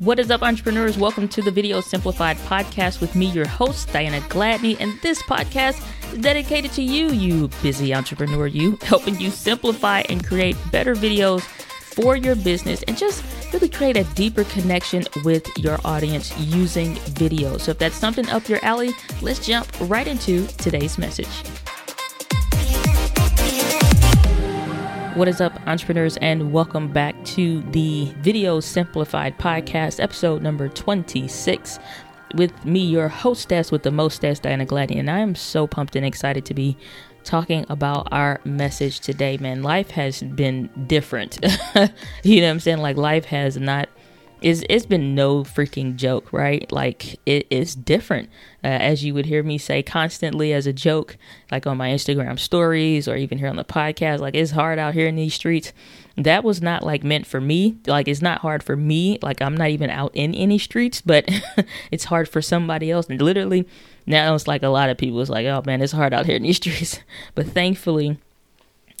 What is up, entrepreneurs? Welcome to the Video Simplified podcast with me, your host, Diana Gladney. And this podcast is dedicated to you, you busy entrepreneur, you, helping you simplify and create better videos for your business and just really create a deeper connection with your audience using video. So, if that's something up your alley, let's jump right into today's message. What is up, entrepreneurs, and welcome back to the Video Simplified podcast, episode number 26. With me, your hostess with the mostess, Diana Gladney, and I am so pumped and excited to be talking about our message today, man. Life has been different. you know what I'm saying? Like, life has not it's, it's been no freaking joke, right? Like it is different, uh, as you would hear me say constantly as a joke, like on my Instagram stories or even here on the podcast. Like it's hard out here in these streets. That was not like meant for me. Like it's not hard for me. Like I'm not even out in any streets, but it's hard for somebody else. And literally, now it's like a lot of people. It's like, oh man, it's hard out here in these streets. But thankfully,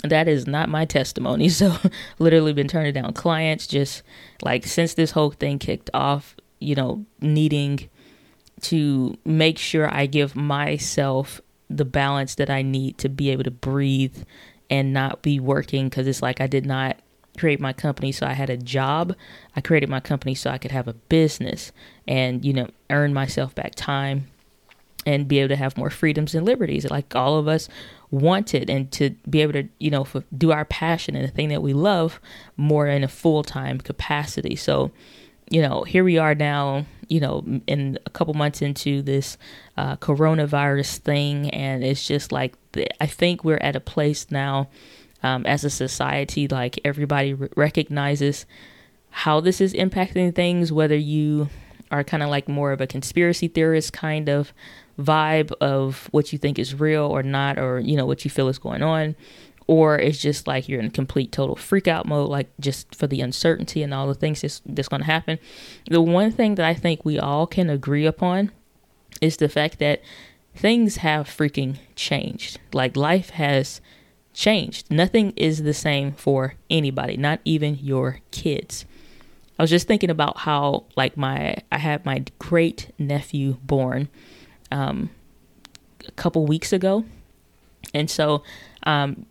that is not my testimony. So, literally been turning down clients just like since this whole thing kicked off, you know, needing to make sure I give myself the balance that I need to be able to breathe and not be working because it's like I did not create my company so I had a job. I created my company so I could have a business and, you know, earn myself back time and be able to have more freedoms and liberties like all of us wanted and to be able to you know do our passion and the thing that we love more in a full-time capacity. So you know here we are now you know in a couple months into this uh, coronavirus thing and it's just like i think we're at a place now um, as a society like everybody r- recognizes how this is impacting things whether you are kind of like more of a conspiracy theorist kind of vibe of what you think is real or not, or you know what you feel is going on, or it's just like you're in complete total freak out mode, like just for the uncertainty and all the things that's, that's going to happen. The one thing that I think we all can agree upon is the fact that things have freaking changed. Like life has changed. Nothing is the same for anybody, not even your kids. I was just thinking about how like my I had my great nephew born um, a couple weeks ago. And so um,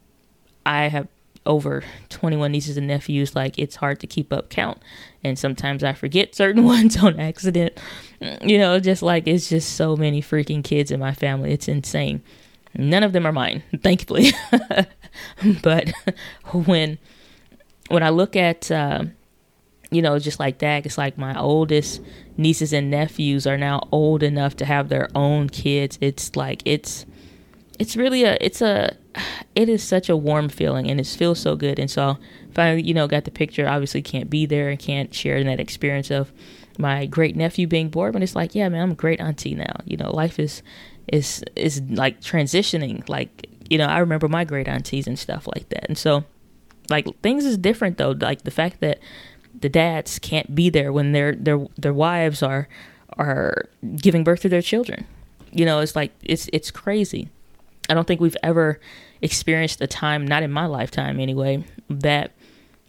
I have over 21 nieces and nephews. Like it's hard to keep up count. And sometimes I forget certain ones on accident. You know, just like it's just so many freaking kids in my family. It's insane. None of them are mine, thankfully. but when when I look at uh, you know, just like that. It's like my oldest nieces and nephews are now old enough to have their own kids. It's like it's it's really a it's a it is such a warm feeling and it feels so good. And so finally, you know, got the picture. Obviously, can't be there and can't share in that experience of my great nephew being born. But it's like, yeah, man, I'm a great auntie now. You know, life is is is like transitioning. Like you know, I remember my great aunties and stuff like that. And so like things is different though. Like the fact that the dads can't be there when their their their wives are are giving birth to their children. You know, it's like it's it's crazy. I don't think we've ever experienced a time, not in my lifetime anyway, that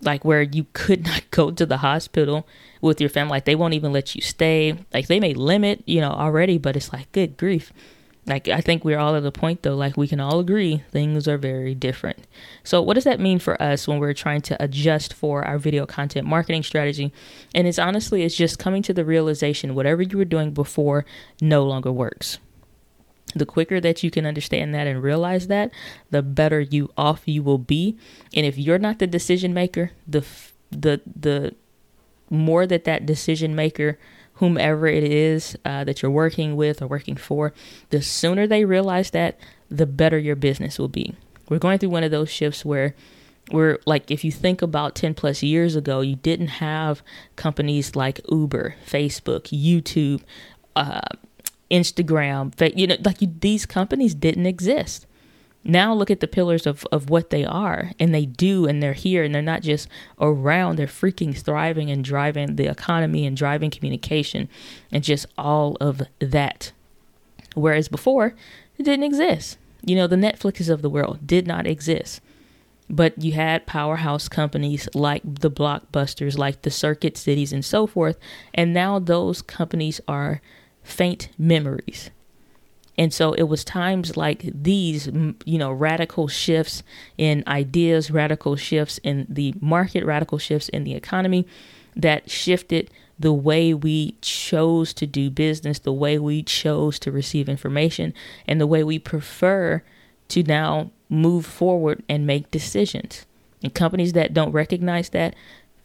like where you could not go to the hospital with your family. Like they won't even let you stay. Like they may limit, you know, already, but it's like good grief like I think we're all at the point though, like we can all agree things are very different. So what does that mean for us when we're trying to adjust for our video content marketing strategy? And it's honestly it's just coming to the realization whatever you were doing before no longer works. The quicker that you can understand that and realize that, the better you off you will be. And if you're not the decision maker, the the the more that that decision maker whomever it is uh, that you're working with or working for, the sooner they realize that, the better your business will be. We're going through one of those shifts where we're like, if you think about 10 plus years ago, you didn't have companies like Uber, Facebook, YouTube, uh, Instagram, you know, like you, these companies didn't exist now look at the pillars of, of what they are and they do and they're here and they're not just around they're freaking thriving and driving the economy and driving communication and just all of that whereas before it didn't exist you know the netflixes of the world did not exist But you had powerhouse companies like the blockbusters, like the circuit cities, and so forth. And now those companies are faint memories. And so it was times like these, you know, radical shifts in ideas, radical shifts in the market, radical shifts in the economy that shifted the way we chose to do business, the way we chose to receive information, and the way we prefer to now move forward and make decisions. And companies that don't recognize that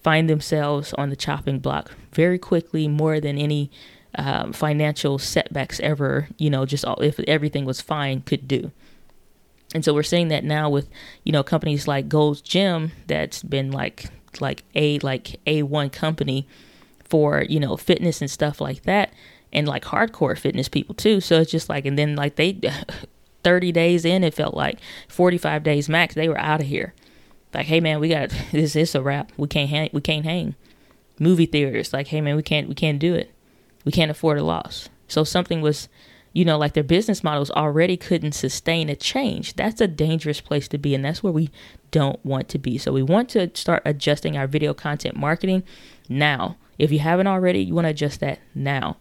find themselves on the chopping block very quickly, more than any um, financial setbacks ever, you know, just all, if everything was fine, could do. And so we're seeing that now with, you know, companies like Gold's Gym that's been like like a like a one company for you know fitness and stuff like that, and like hardcore fitness people too. So it's just like, and then like they 30 days in, it felt like 45 days max, they were out of here. Like, hey man, we got this. Is a wrap. We can't hang. We can't hang. Movie theaters, like, hey man, we can't. We can't do it. We can't afford a loss. So something was, you know, like their business models already couldn't sustain a change. That's a dangerous place to be, and that's where we don't want to be. So we want to start adjusting our video content marketing now. If you haven't already, you want to adjust that now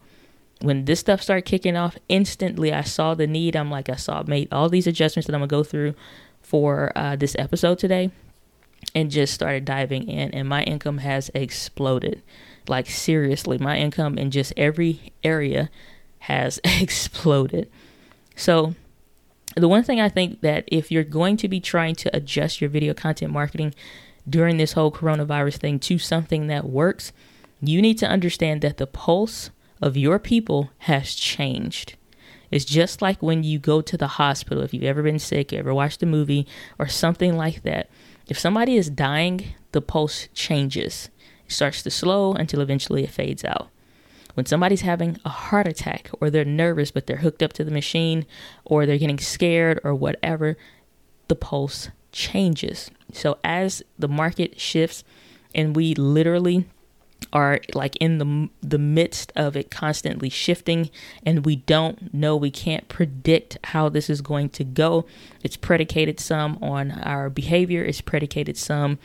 when this stuff started kicking off, instantly I saw the need. I'm like, I saw made all these adjustments that I'm gonna go through for uh, this episode today, and just started diving in, and my income has exploded. Like seriously, my income in just every area has exploded. So, the one thing I think that if you're going to be trying to adjust your video content marketing during this whole coronavirus thing to something that works, you need to understand that the pulse of your people has changed. It's just like when you go to the hospital, if you've ever been sick, ever watched a movie, or something like that. If somebody is dying, the pulse changes. Starts to slow until eventually it fades out. When somebody's having a heart attack, or they're nervous but they're hooked up to the machine, or they're getting scared, or whatever, the pulse changes. So as the market shifts and we literally are like in the the midst of it constantly shifting and we don't know we can't predict how this is going to go it's predicated some on our behavior it's predicated some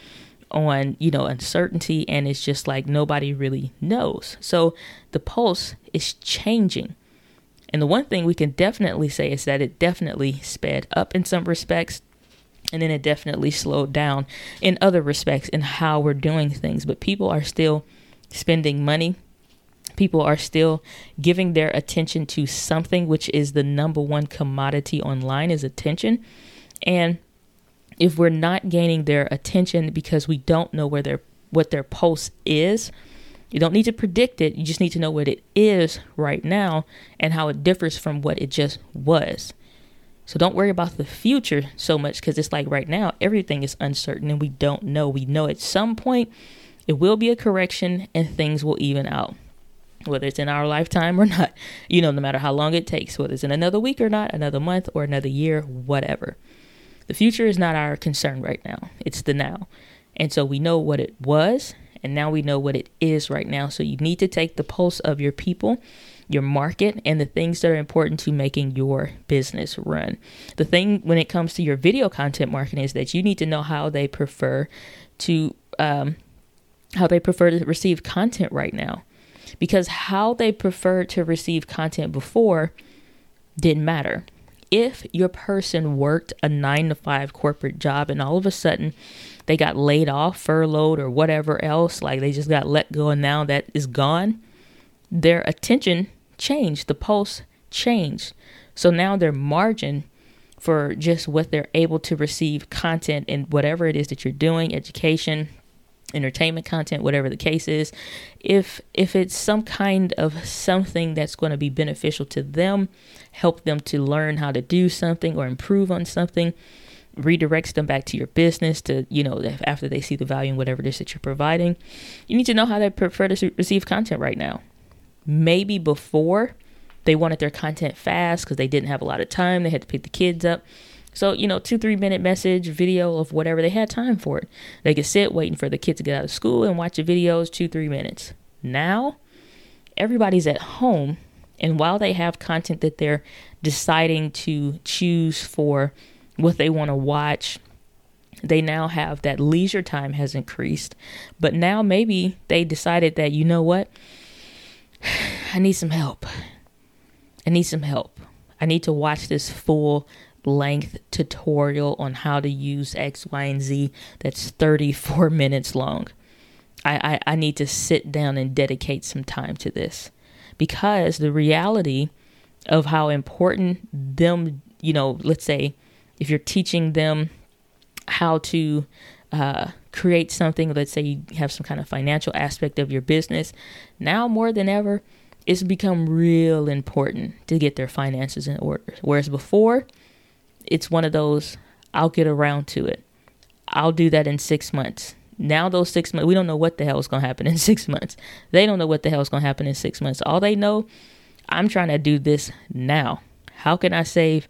on you know uncertainty and it's just like nobody really knows so the pulse is changing and the one thing we can definitely say is that it definitely sped up in some respects and then it definitely slowed down in other respects in how we're doing things but people are still spending money. People are still giving their attention to something which is the number one commodity online is attention. And if we're not gaining their attention because we don't know where their what their pulse is, you don't need to predict it. You just need to know what it is right now and how it differs from what it just was. So don't worry about the future so much because it's like right now everything is uncertain and we don't know. We know at some point it will be a correction and things will even out. Whether it's in our lifetime or not, you know, no matter how long it takes, whether it's in another week or not, another month or another year, whatever. The future is not our concern right now, it's the now. And so we know what it was, and now we know what it is right now. So you need to take the pulse of your people, your market, and the things that are important to making your business run. The thing when it comes to your video content marketing is that you need to know how they prefer to um, how they prefer to receive content right now. Because how they preferred to receive content before didn't matter. If your person worked a nine to five corporate job and all of a sudden they got laid off, furloughed, or whatever else, like they just got let go and now that is gone, their attention changed, the pulse changed. So now their margin for just what they're able to receive content and whatever it is that you're doing, education, entertainment content whatever the case is if if it's some kind of something that's going to be beneficial to them help them to learn how to do something or improve on something redirects them back to your business to you know after they see the value in whatever it is that you're providing you need to know how they prefer to receive content right now. Maybe before they wanted their content fast because they didn't have a lot of time they had to pick the kids up so, you know, two, three minute message, video of whatever they had time for it. They could sit waiting for the kid to get out of school and watch the videos, two, three minutes. Now, everybody's at home. And while they have content that they're deciding to choose for what they want to watch, they now have that leisure time has increased, but now maybe they decided that, you know what? I need some help. I need some help. I need to watch this full length tutorial on how to use X, Y, and Z that's 34 minutes long. I, I, I need to sit down and dedicate some time to this because the reality of how important them, you know, let's say if you're teaching them how to uh, create something, let's say you have some kind of financial aspect of your business, now more than ever, it's become real important to get their finances in order. Whereas before, it's one of those, I'll get around to it. I'll do that in six months. Now, those six months, we don't know what the hell is going to happen in six months. They don't know what the hell is going to happen in six months. All they know, I'm trying to do this now. How can I save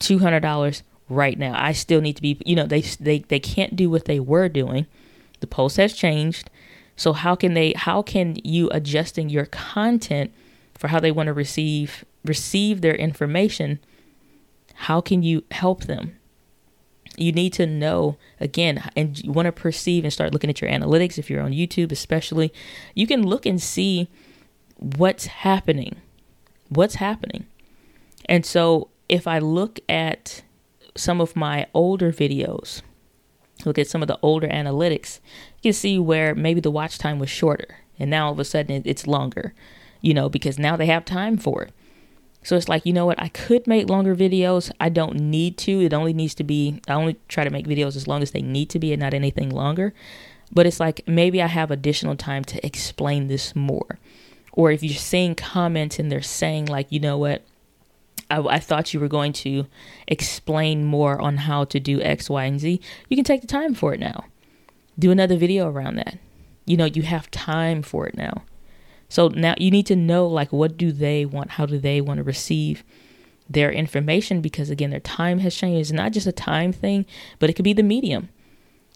$200 right now? I still need to be, you know, they, they, they can't do what they were doing. The post has changed. So how can they, how can you adjusting your content for how they want to receive, receive their information? How can you help them? you need to know again and you want to perceive and start looking at your analytics if you're on YouTube especially you can look and see what's happening what's happening and so if I look at some of my older videos look at some of the older analytics you can see where maybe the watch time was shorter and now all of a sudden it's longer you know because now they have time for it so it's like, you know what? I could make longer videos. I don't need to. It only needs to be, I only try to make videos as long as they need to be and not anything longer. But it's like, maybe I have additional time to explain this more. Or if you're seeing comments and they're saying, like, you know what? I, I thought you were going to explain more on how to do X, Y, and Z. You can take the time for it now. Do another video around that. You know, you have time for it now. So now you need to know like what do they want? How do they want to receive their information? Because again, their time has changed. It's not just a time thing, but it could be the medium.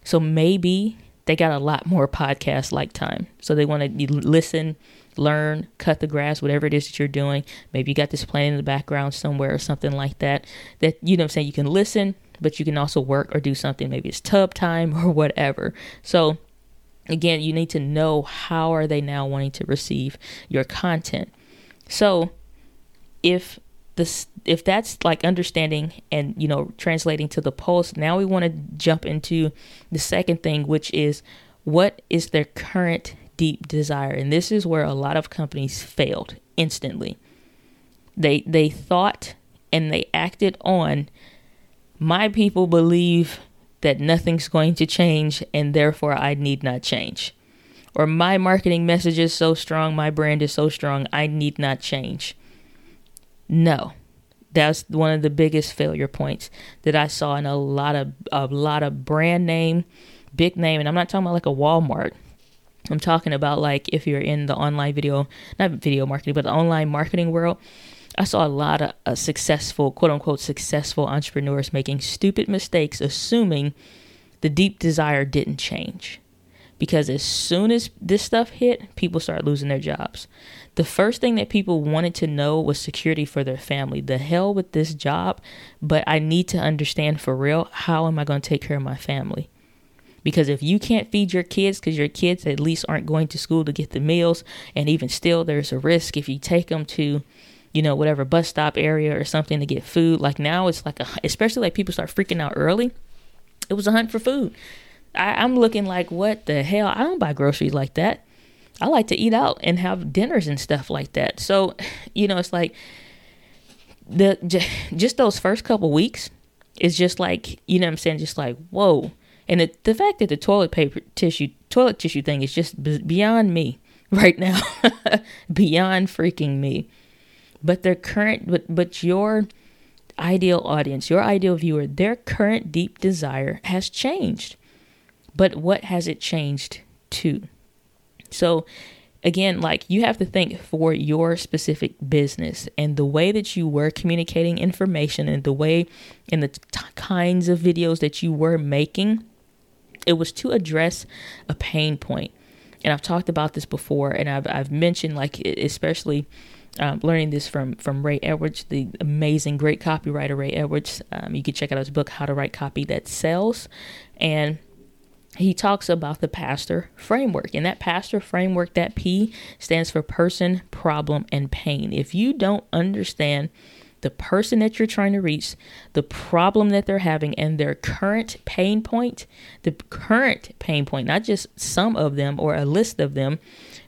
So maybe they got a lot more podcast like time. So they want to listen, learn, cut the grass, whatever it is that you're doing. Maybe you got this playing in the background somewhere or something like that. That you know I'm saying you can listen, but you can also work or do something. Maybe it's tub time or whatever. So again you need to know how are they now wanting to receive your content. So if this if that's like understanding and you know translating to the post now we want to jump into the second thing which is what is their current deep desire? And this is where a lot of companies failed instantly. They they thought and they acted on my people believe that nothing's going to change and therefore I need not change. Or my marketing message is so strong, my brand is so strong, I need not change. No. That's one of the biggest failure points that I saw in a lot of a lot of brand name, big name, and I'm not talking about like a Walmart. I'm talking about like if you're in the online video, not video marketing, but the online marketing world, I saw a lot of uh, successful, quote unquote, successful entrepreneurs making stupid mistakes, assuming the deep desire didn't change. Because as soon as this stuff hit, people started losing their jobs. The first thing that people wanted to know was security for their family. The hell with this job, but I need to understand for real how am I going to take care of my family? Because if you can't feed your kids, because your kids at least aren't going to school to get the meals, and even still, there's a risk if you take them to you know, whatever bus stop area or something to get food. Like now it's like a, especially like people start freaking out early. It was a hunt for food. I, I'm looking like, what the hell? I don't buy groceries like that. I like to eat out and have dinners and stuff like that. So, you know, it's like the just those first couple weeks is just like, you know I'm saying, just like, whoa. And the, the fact that the toilet paper tissue, toilet tissue thing is just beyond me right now. beyond freaking me but their current but but your ideal audience, your ideal viewer, their current deep desire has changed. But what has it changed to? So again, like you have to think for your specific business and the way that you were communicating information and the way and the t- kinds of videos that you were making, it was to address a pain point. And I've talked about this before and I've I've mentioned like especially Um, learning this from from Ray Edwards, the amazing, great copywriter Ray Edwards. Um, you can check out his book, How to Write Copy That Sells, and he talks about the pastor framework. And that pastor framework, that P stands for person, problem, and pain. If you don't understand the person that you're trying to reach, the problem that they're having, and their current pain point, the current pain point, not just some of them or a list of them,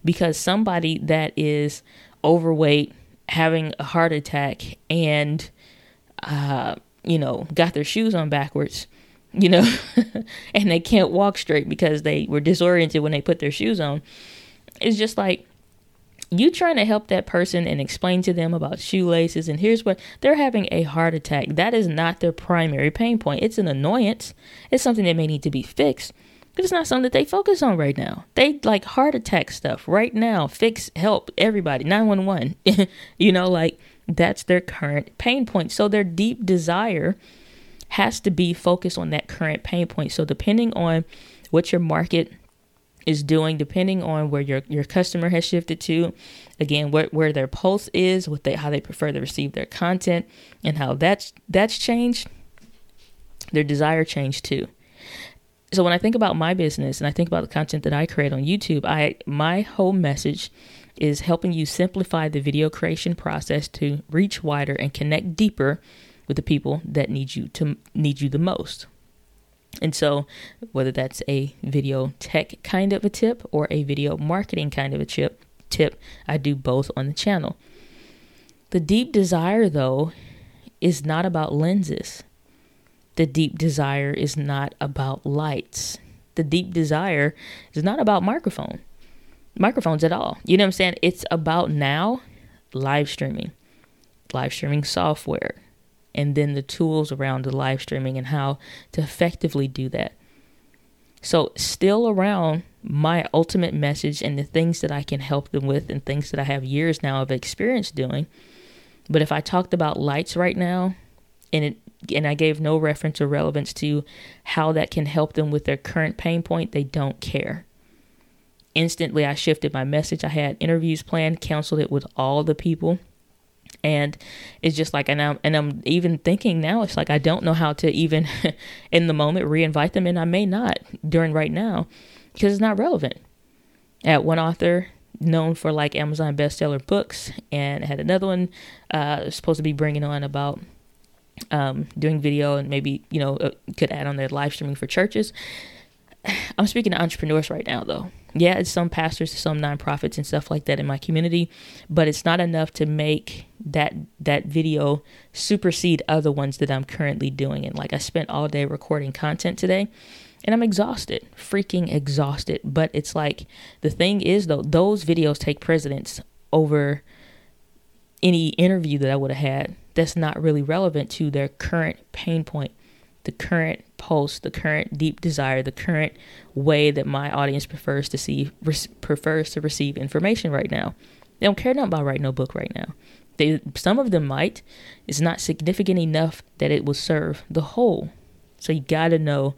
because somebody that is overweight, having a heart attack, and, uh, you know, got their shoes on backwards you know, and they can't walk straight because they were disoriented when they put their shoes on. It's just like you trying to help that person and explain to them about shoelaces and here's what they're having a heart attack. That is not their primary pain point. It's an annoyance. It's something that may need to be fixed. It's not something that they focus on right now. They like heart attack stuff right now. Fix, help everybody. 911. you know, like that's their current pain point. So their deep desire has to be focused on that current pain point. So depending on what your market is doing, depending on where your, your customer has shifted to, again, where, where their pulse is, what they how they prefer to receive their content, and how that's that's changed, their desire changed too. So when I think about my business and I think about the content that I create on YouTube, I my whole message is helping you simplify the video creation process to reach wider and connect deeper with the people that need you to need you the most. And so, whether that's a video tech kind of a tip or a video marketing kind of a tip, tip, I do both on the channel. The deep desire though is not about lenses. The deep desire is not about lights. The deep desire is not about microphone. Microphones at all. You know what I'm saying? It's about now live streaming. Live streaming software, and then the tools around the live streaming and how to effectively do that. So, still around my ultimate message and the things that I can help them with and things that I have years now of experience doing. But if I talked about lights right now and it and I gave no reference or relevance to how that can help them with their current pain point, they don't care. Instantly, I shifted my message. I had interviews planned, counseled it with all the people and it's just like and I'm and I'm even thinking now it's like I don't know how to even in the moment reinvite them and I may not during right now because it's not relevant. At one author known for like Amazon bestseller books and had another one uh supposed to be bringing on about um doing video and maybe you know uh, could add on their live streaming for churches. I'm speaking to entrepreneurs right now though yeah, it's some pastors, some nonprofits and stuff like that in my community, but it's not enough to make that that video supersede other ones that I'm currently doing. And like I spent all day recording content today and I'm exhausted, freaking exhausted. But it's like the thing is though, those videos take precedence over any interview that I would have had that's not really relevant to their current pain point the current pulse, the current deep desire, the current way that my audience prefers to see re- prefers to receive information right now. They don't care nothing about writing no book right now. They some of them might. It's not significant enough that it will serve the whole. So you got to know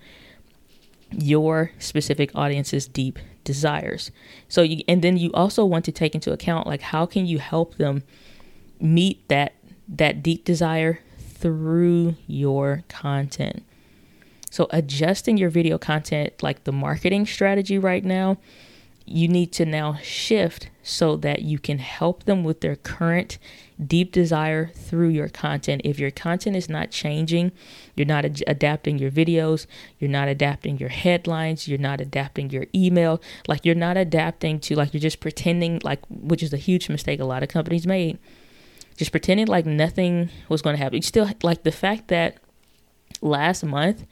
your specific audience's deep desires. So you and then you also want to take into account like how can you help them meet that that deep desire through your content. So, adjusting your video content, like the marketing strategy right now, you need to now shift so that you can help them with their current deep desire through your content. If your content is not changing, you're not ad- adapting your videos, you're not adapting your headlines, you're not adapting your email, like you're not adapting to, like, you're just pretending, like, which is a huge mistake a lot of companies made just pretending like nothing was going to happen. You still like the fact that last month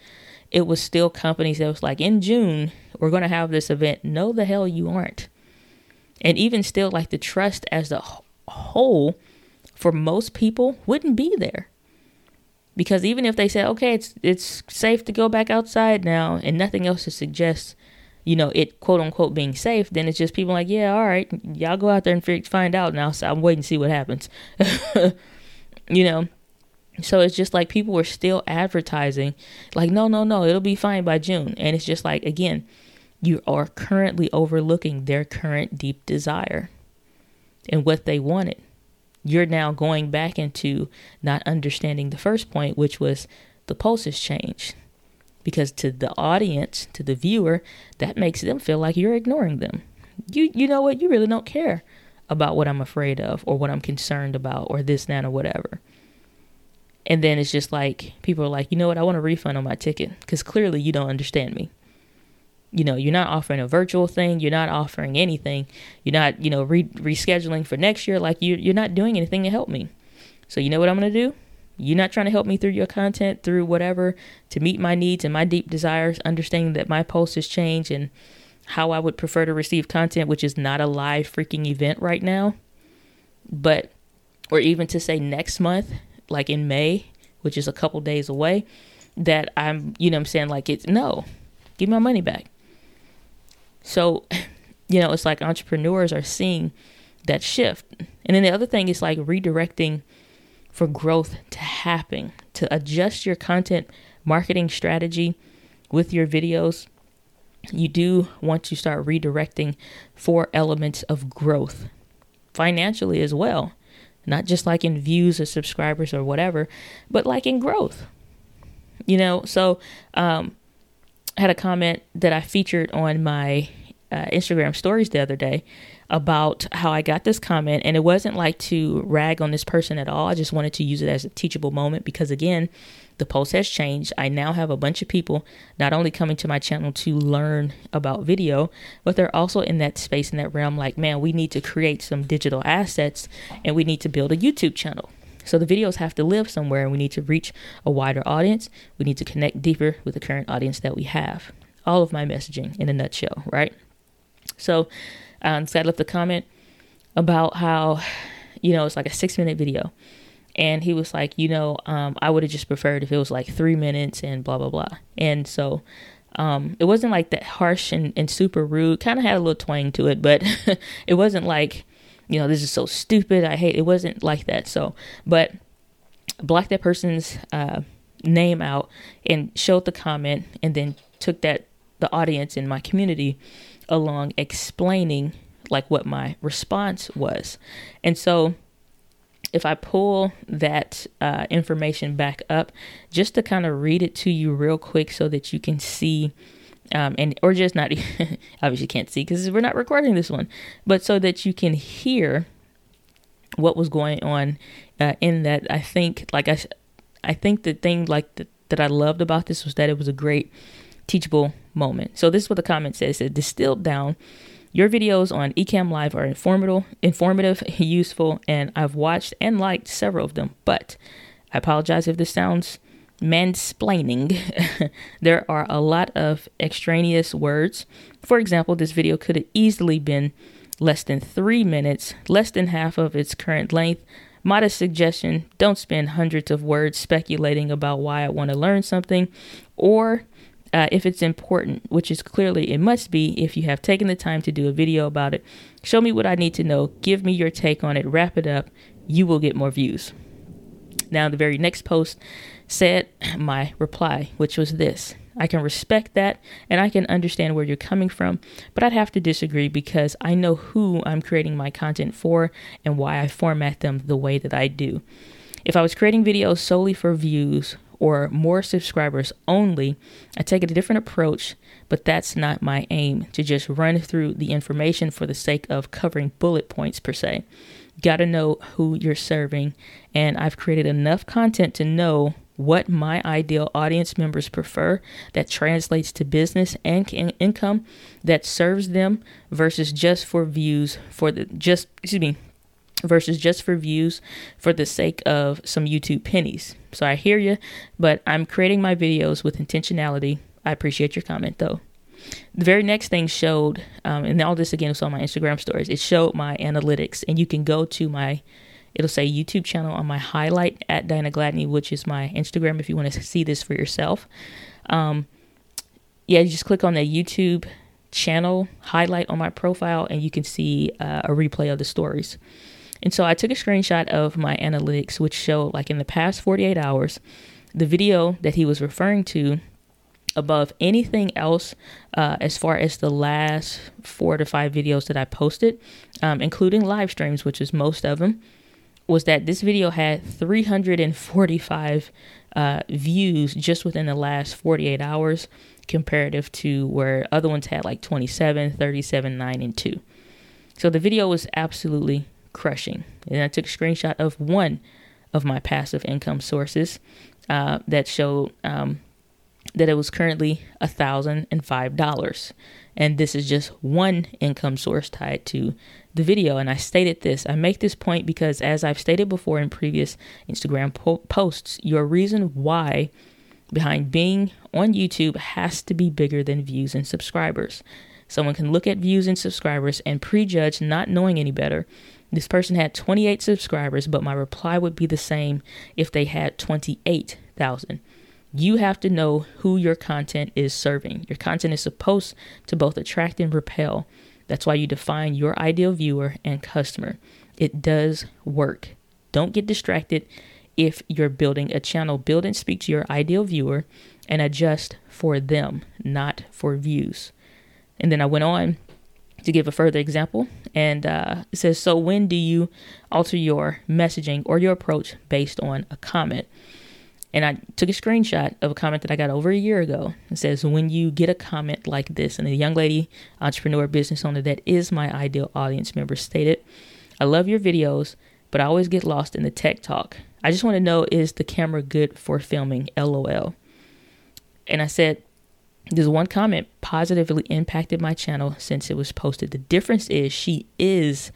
it was still companies that was like in June we're going to have this event. No, the hell you aren't. And even still, like the trust as a whole for most people wouldn't be there. Because even if they said, okay, it's it's safe to go back outside now, and nothing else to suggest you know, it quote unquote being safe, then it's just people like, yeah, all right, y'all go out there and find out now. So I'm waiting to see what happens. you know, so it's just like people were still advertising, like, no, no, no, it'll be fine by June. And it's just like, again, you are currently overlooking their current deep desire and what they wanted. you're now going back into not understanding the first point, which was the post has changed. Because to the audience, to the viewer, that makes them feel like you're ignoring them. You you know what? You really don't care about what I'm afraid of or what I'm concerned about or this, that, or whatever. And then it's just like people are like, you know what? I want a refund on my ticket because clearly you don't understand me. You know, you're not offering a virtual thing. You're not offering anything. You're not, you know, re- rescheduling for next year. Like you, you're not doing anything to help me. So you know what I'm gonna do? You're not trying to help me through your content, through whatever, to meet my needs and my deep desires. Understanding that my post has changed and how I would prefer to receive content, which is not a live freaking event right now, but or even to say next month, like in May, which is a couple days away, that I'm, you know I'm saying, like it's no, give my money back. So, you know, it's like entrepreneurs are seeing that shift. And then the other thing is like redirecting for growth to happen, to adjust your content marketing strategy with your videos. You do want to start redirecting for elements of growth financially as well not just like in views or subscribers or whatever, but like in growth. You know, so um, I had a comment that I featured on my uh, Instagram stories the other day about how I got this comment, and it wasn't like to rag on this person at all. I just wanted to use it as a teachable moment because, again, the post has changed. I now have a bunch of people not only coming to my channel to learn about video, but they're also in that space, in that realm like, man, we need to create some digital assets and we need to build a YouTube channel. So the videos have to live somewhere and we need to reach a wider audience. We need to connect deeper with the current audience that we have. All of my messaging in a nutshell, right? So, um, I left a comment about how, you know, it's like a six minute video and he was like, you know, um, I would have just preferred if it was like three minutes and blah blah blah. And so um, it wasn't like that harsh and, and super rude. Kind of had a little twang to it, but it wasn't like, you know, this is so stupid. I hate. It wasn't like that. So, but blocked that person's uh, name out and showed the comment, and then took that the audience in my community along explaining like what my response was, and so if I pull that uh, information back up, just to kind of read it to you real quick so that you can see, um, and or just not obviously can't see because we're not recording this one, but so that you can hear what was going on uh, in that. I think, like I, I think the thing like the, that I loved about this was that it was a great teachable moment. So this is what the comment says: it distilled down your videos on Ecamm Live are informative, informative, useful, and I've watched and liked several of them. But I apologize if this sounds mansplaining. there are a lot of extraneous words. For example, this video could have easily been less than three minutes, less than half of its current length. Modest suggestion don't spend hundreds of words speculating about why I want to learn something or uh, if it's important, which is clearly it must be if you have taken the time to do a video about it. Show me what I need to know, give me your take on it, wrap it up. You will get more views. Now, the very next post said my reply, which was this I can respect that and I can understand where you're coming from, but I'd have to disagree because I know who I'm creating my content for and why I format them the way that I do. If I was creating videos solely for views or more subscribers only, I take a different approach, but that's not my aim to just run through the information for the sake of covering bullet points per se. Got to know who you're serving, and I've created enough content to know what my ideal audience members prefer that translates to business and income that serves them versus just for views for the just excuse me versus just for views for the sake of some YouTube pennies. So I hear you, but I'm creating my videos with intentionality. I appreciate your comment though. The very next thing showed, um, and all this again was on my Instagram stories. It showed my analytics, and you can go to my, it'll say YouTube channel on my highlight at Diana Gladney, which is my Instagram. If you want to see this for yourself, um, yeah, you just click on the YouTube channel highlight on my profile, and you can see uh, a replay of the stories. And so I took a screenshot of my analytics, which showed like in the past 48 hours, the video that he was referring to above anything else uh, as far as the last four to five videos that I posted, um, including live streams, which is most of them, was that this video had 345 uh, views just within the last 48 hours comparative to where other ones had like 27 37 9 and 2 so the video was absolutely crushing and i took a screenshot of one of my passive income sources uh, that showed um, that it was currently a thousand and five dollars and this is just one income source tied to the video. And I stated this. I make this point because, as I've stated before in previous Instagram po- posts, your reason why behind being on YouTube has to be bigger than views and subscribers. Someone can look at views and subscribers and prejudge not knowing any better. This person had 28 subscribers, but my reply would be the same if they had 28,000. You have to know who your content is serving. Your content is supposed to both attract and repel. That's why you define your ideal viewer and customer. It does work. Don't get distracted if you're building a channel. Build and speak to your ideal viewer and adjust for them, not for views. And then I went on to give a further example. And uh, it says, So when do you alter your messaging or your approach based on a comment? And I took a screenshot of a comment that I got over a year ago. It says, When you get a comment like this, and a young lady, entrepreneur, business owner that is my ideal audience member stated, I love your videos, but I always get lost in the tech talk. I just want to know is the camera good for filming? LOL. And I said, this one comment positively impacted my channel since it was posted. The difference is she is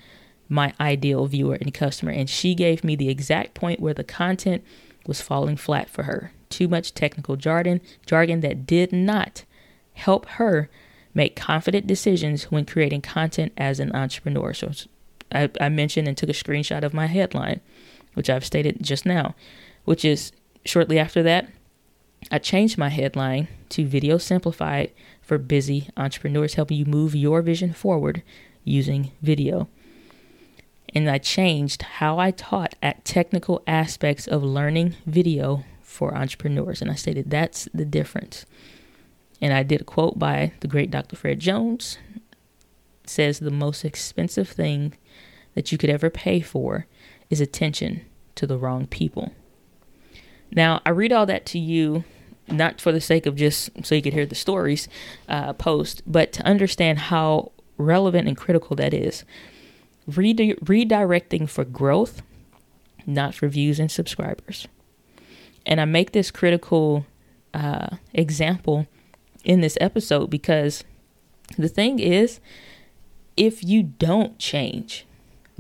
my ideal viewer and customer, and she gave me the exact point where the content was falling flat for her. Too much technical jargon, jargon that did not help her make confident decisions when creating content as an entrepreneur. So I, I mentioned and took a screenshot of my headline, which I've stated just now, which is shortly after that, I changed my headline to Video Simplified for Busy Entrepreneurs, helping you move your vision forward using video and I changed how I taught at technical aspects of learning video for entrepreneurs. And I stated that's the difference. And I did a quote by the great Dr. Fred Jones. Says the most expensive thing that you could ever pay for is attention to the wrong people. Now, I read all that to you not for the sake of just so you could hear the stories uh, post, but to understand how relevant and critical that is redi- redirecting for growth, not for views and subscribers. And I make this critical uh, example in this episode because the thing is, if you don't change,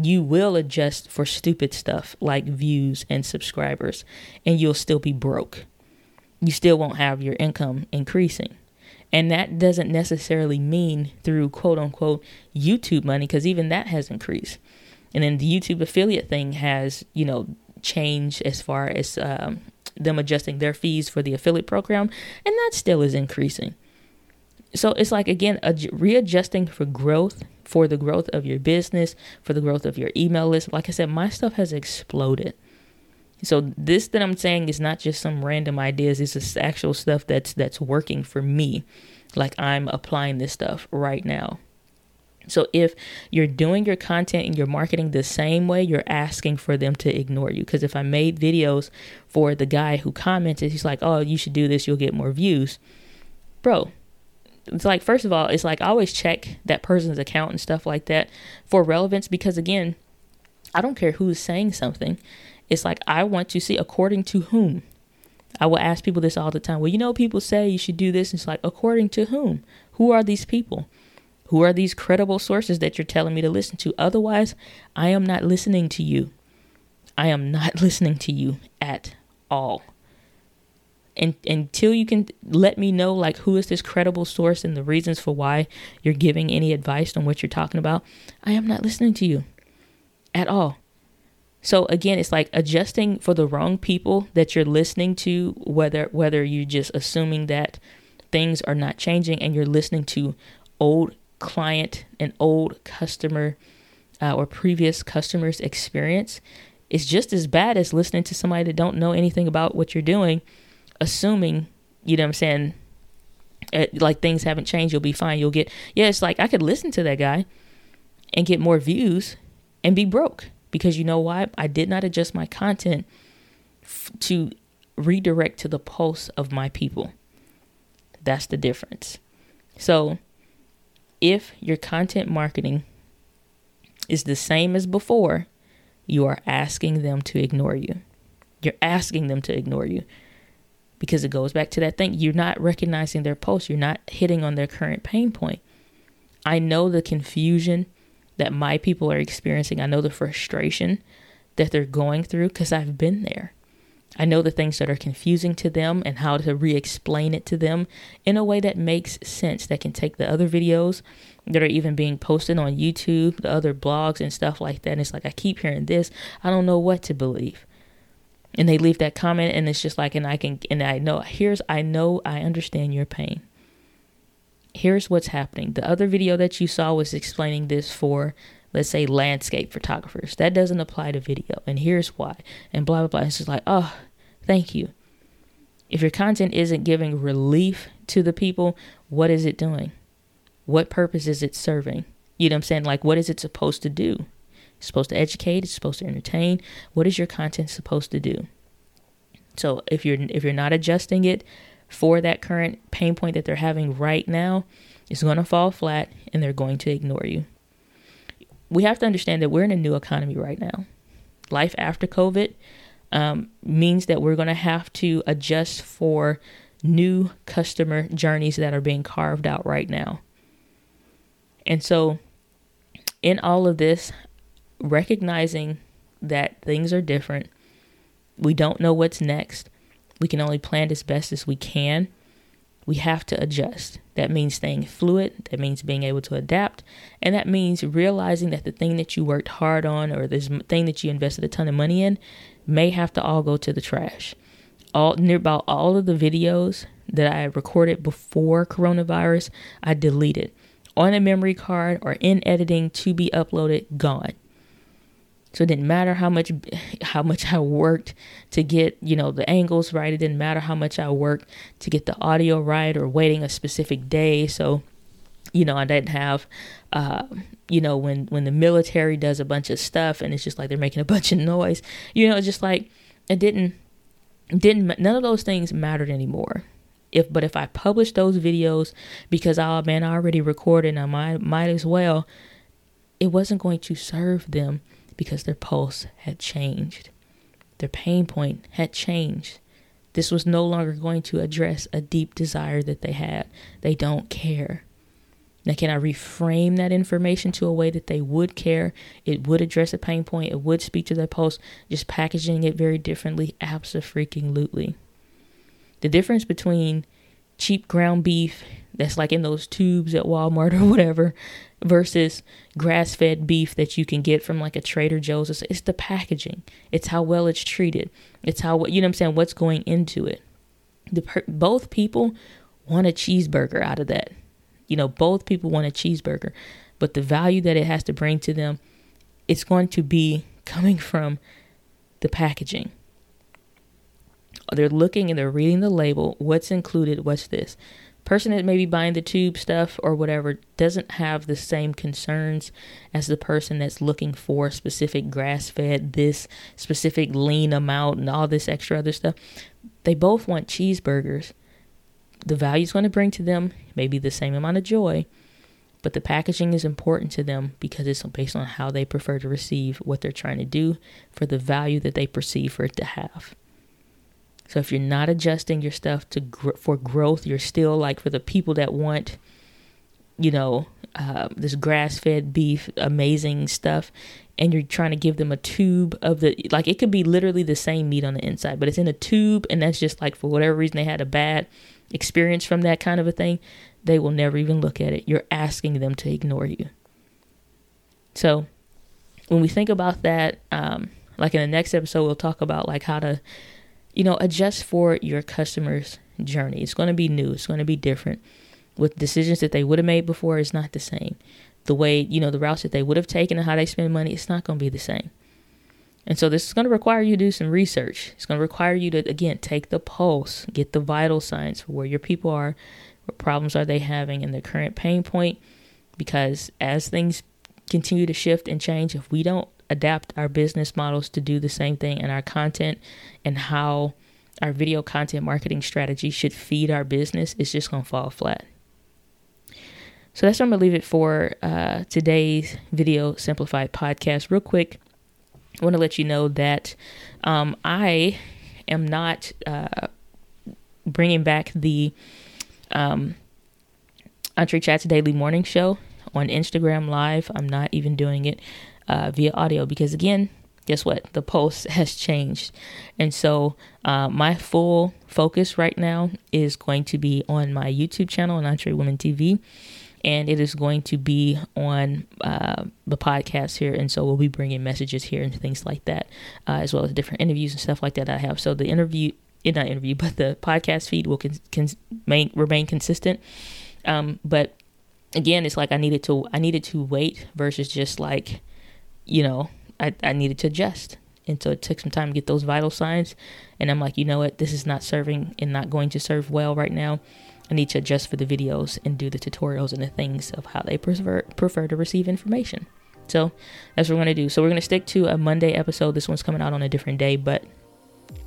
you will adjust for stupid stuff like views and subscribers, and you'll still be broke. You still won't have your income increasing. And that doesn't necessarily mean through quote unquote YouTube money, because even that has increased. And then the YouTube affiliate thing has, you know, changed as far as um, them adjusting their fees for the affiliate program, and that still is increasing. So it's like, again, readjusting for growth, for the growth of your business, for the growth of your email list. Like I said, my stuff has exploded. So this that I'm saying is not just some random ideas. It's just actual stuff that's that's working for me. Like I'm applying this stuff right now. So if you're doing your content and you're marketing the same way, you're asking for them to ignore you. Because if I made videos for the guy who commented, he's like, "Oh, you should do this. You'll get more views." Bro, it's like first of all, it's like I always check that person's account and stuff like that for relevance because again, I don't care who's saying something. It's like I want to see according to whom. I will ask people this all the time. Well, you know, people say you should do this. And It's like according to whom? Who are these people? Who are these credible sources that you're telling me to listen to? Otherwise, I am not listening to you. I am not listening to you at all. And until you can let me know like who is this credible source and the reasons for why you're giving any advice on what you're talking about, I am not listening to you at all. So again, it's like adjusting for the wrong people that you're listening to, whether whether you're just assuming that things are not changing and you're listening to old client and old customer uh, or previous customers experience is just as bad as listening to somebody that don't know anything about what you're doing assuming you know what i'm saying uh, like things haven't changed you'll be fine you'll get yeah it's like i could listen to that guy and get more views and be broke because you know why? I did not adjust my content f- to redirect to the pulse of my people. That's the difference. So, if your content marketing is the same as before, you are asking them to ignore you. You're asking them to ignore you because it goes back to that thing. You're not recognizing their pulse, you're not hitting on their current pain point. I know the confusion that my people are experiencing. I know the frustration that they're going through because I've been there. I know the things that are confusing to them and how to re explain it to them in a way that makes sense, that can take the other videos that are even being posted on YouTube, the other blogs and stuff like that. And it's like, I keep hearing this. I don't know what to believe. And they leave that comment, and it's just like, and I can, and I know, here's, I know, I understand your pain here's what's happening. The other video that you saw was explaining this for, let's say, landscape photographers. That doesn't apply to video. And here's why. And blah, blah, blah. It's just like, oh, thank you. If your content isn't giving relief to the people, what is it doing? What purpose is it serving? You know what I'm saying? Like, what is it supposed to do? It's supposed to educate, it's supposed to entertain. What is your content supposed to do? So if you're if you're not adjusting it for that current pain point that they're having right now it's going to fall flat and they're going to ignore you. We have to understand that we're in a new economy right now. Life after COVID um, means that we're going to have to adjust for new customer journeys that are being carved out right now. And so, in all of this, recognizing that things are different, we don't know what's next, we can only plan as best as we can. We have to adjust. That means staying fluid. That means being able to adapt. And that means realizing that the thing that you worked hard on or this thing that you invested a ton of money in may have to all go to the trash. All about all of the videos that I recorded before coronavirus, I deleted on a memory card or in editing to be uploaded, gone. So it didn't matter how much how much I worked to get, you know, the angles right. It didn't matter how much I worked to get the audio right or waiting a specific day. So, you know, I didn't have uh, you know, when when the military does a bunch of stuff and it's just like they're making a bunch of noise, you know, it's just like it didn't didn't none of those things mattered anymore. If but if I published those videos because oh man, I already recorded, I might might as well, it wasn't going to serve them because their pulse had changed. Their pain point had changed. This was no longer going to address a deep desire that they had. They don't care. Now, can I reframe that information to a way that they would care? It would address a pain point. It would speak to their pulse. Just packaging it very differently. Absolutely. The difference between cheap ground beef that's like in those tubes at Walmart or whatever versus grass fed beef that you can get from like a Trader Joe's. It's the packaging, it's how well it's treated, it's how, what you know I'm saying, what's going into it. The per- both people want a cheeseburger out of that. You know, both people want a cheeseburger, but the value that it has to bring to them, it's going to be coming from the packaging. They're looking and they're reading the label. What's included? What's this? person that may be buying the tube stuff or whatever doesn't have the same concerns as the person that's looking for specific grass fed, this specific lean amount, and all this extra other stuff. They both want cheeseburgers. The value is going to bring to them maybe the same amount of joy, but the packaging is important to them because it's based on how they prefer to receive what they're trying to do for the value that they perceive for it to have. So if you're not adjusting your stuff to gr- for growth, you're still like for the people that want, you know, uh, this grass-fed beef, amazing stuff, and you're trying to give them a tube of the like it could be literally the same meat on the inside, but it's in a tube, and that's just like for whatever reason they had a bad experience from that kind of a thing, they will never even look at it. You're asking them to ignore you. So when we think about that, um, like in the next episode, we'll talk about like how to you know, adjust for your customer's journey. It's going to be new, it's going to be different. With decisions that they would have made before, it's not the same. The way, you know, the routes that they would have taken and how they spend money, it's not going to be the same. And so this is going to require you to do some research. It's going to require you to, again, take the pulse, get the vital signs for where your people are, what problems are they having, and their current pain point. Because as things continue to shift and change, if we don't adapt our business models to do the same thing in our content and how our video content marketing strategy should feed our business, it's just going to fall flat. So that's where I'm going to leave it for uh, today's video simplified podcast. Real quick, I want to let you know that um, I am not uh, bringing back the um, EntreChats Daily Morning Show on Instagram Live. I'm not even doing it uh, via audio because, again, guess what? The post has changed. And so uh, my full focus right now is going to be on my YouTube channel on Entre Women TV. And it is going to be on uh, the podcast here. And so we'll be bringing messages here and things like that, uh, as well as different interviews and stuff like that I have. So the interview, eh, not interview, but the podcast feed will con- main, remain consistent. Um, but again, it's like I needed to I needed to wait versus just like, you know, I, I needed to adjust. And so it took some time to get those vital signs. And I'm like, you know what, this is not serving and not going to serve well right now. I need to adjust for the videos and do the tutorials and the things of how they prefer prefer to receive information. So that's what we're gonna do. So we're gonna stick to a Monday episode. This one's coming out on a different day, but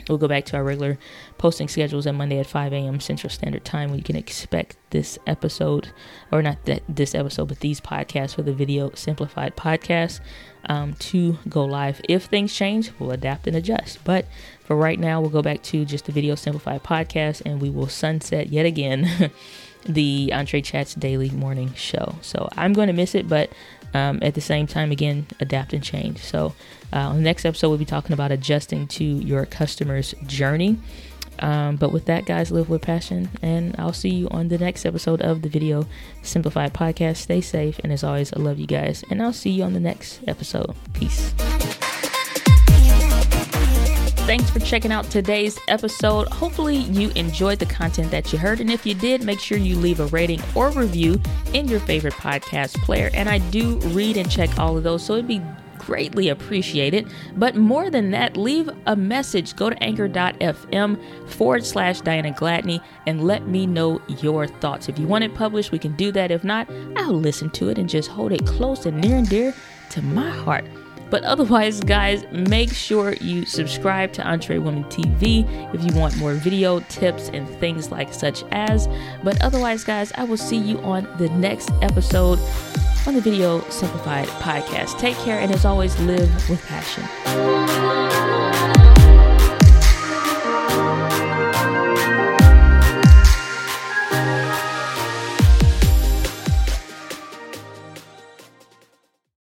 We'll go back to our regular posting schedules on Monday at 5 a.m. Central Standard Time. We can expect this episode, or not that this episode, but these podcasts for the Video Simplified podcast um, to go live. If things change, we'll adapt and adjust. But for right now, we'll go back to just the Video Simplified podcast and we will sunset yet again the EntreChats Daily Morning Show. So I'm going to miss it, but um, at the same time, again, adapt and change. So, uh, on the next episode, we'll be talking about adjusting to your customer's journey. Um, but with that, guys, live with passion, and I'll see you on the next episode of the Video Simplified podcast. Stay safe, and as always, I love you guys, and I'll see you on the next episode. Peace. Thanks for checking out today's episode. Hopefully, you enjoyed the content that you heard. And if you did, make sure you leave a rating or review in your favorite podcast player. And I do read and check all of those, so it'd be greatly appreciated. But more than that, leave a message. Go to anchor.fm forward slash Diana Gladney and let me know your thoughts. If you want it published, we can do that. If not, I'll listen to it and just hold it close and near and dear to my heart. But otherwise, guys, make sure you subscribe to Entre Women TV if you want more video tips and things like such as. But otherwise, guys, I will see you on the next episode on the Video Simplified podcast. Take care, and as always, live with passion.